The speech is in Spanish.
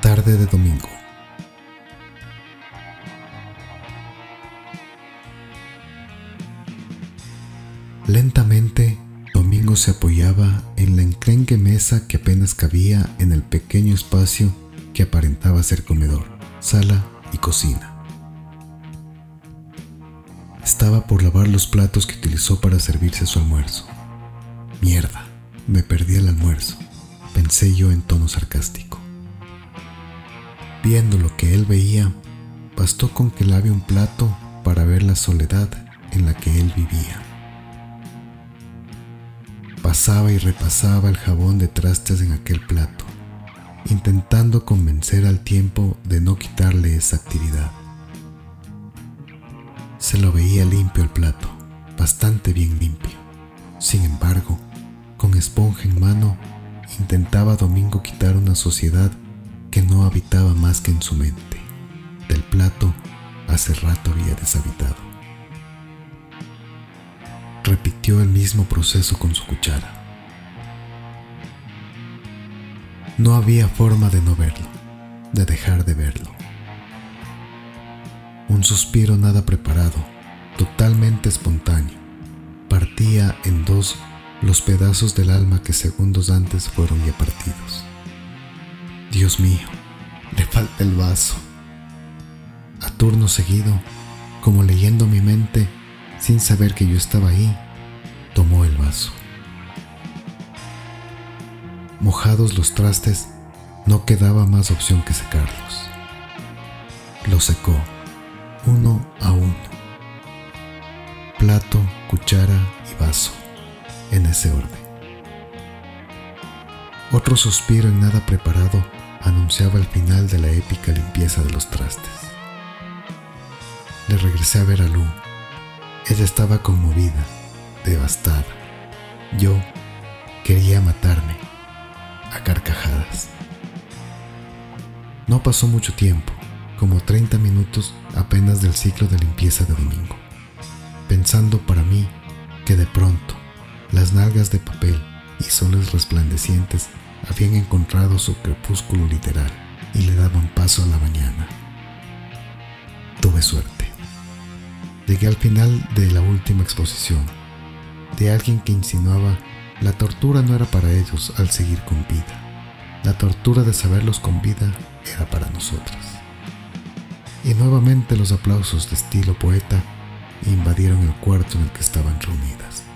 Tarde de domingo. Lentamente, Domingo se apoyaba en la enclenque mesa que apenas cabía en el pequeño espacio que aparentaba ser comedor, sala y cocina. Estaba por lavar los platos que utilizó para servirse su almuerzo. Mierda, me perdí el almuerzo, pensé yo en tono sarcástico. Viendo lo que él veía, bastó con que lave un plato para ver la soledad en la que él vivía. Pasaba y repasaba el jabón de trastes en aquel plato, intentando convencer al tiempo de no quitarle esa actividad. Se lo veía limpio el plato, bastante bien limpio. Sin embargo, con esponja en mano, intentaba Domingo quitar una sociedad que no habitaba más que en su mente. Del plato hace rato había deshabitado. Repitió el mismo proceso con su cuchara. No había forma de no verlo, de dejar de verlo. Un suspiro nada preparado, totalmente espontáneo, partía en dos los pedazos del alma que segundos antes fueron ya partidos. Dios mío, le falta el vaso. A turno seguido, como leyendo mi mente, sin saber que yo estaba ahí, tomó el vaso. Mojados los trastes, no quedaba más opción que secarlos. Lo secó uno a uno. Plato, cuchara y vaso, en ese orden. Otro suspiro en nada preparado anunciaba el final de la épica limpieza de los trastes. Le regresé a ver a Lu. Ella estaba conmovida, devastada. Yo quería matarme a carcajadas. No pasó mucho tiempo como 30 minutos apenas del ciclo de limpieza de domingo, pensando para mí que de pronto las nalgas de papel y soles resplandecientes habían encontrado su crepúsculo literal y le daban paso a la mañana. Tuve suerte. Llegué al final de la última exposición, de alguien que insinuaba la tortura no era para ellos al seguir con vida. La tortura de saberlos con vida era para nosotros y nuevamente los aplausos de estilo poeta invadieron el cuarto en el que estaban reunidas.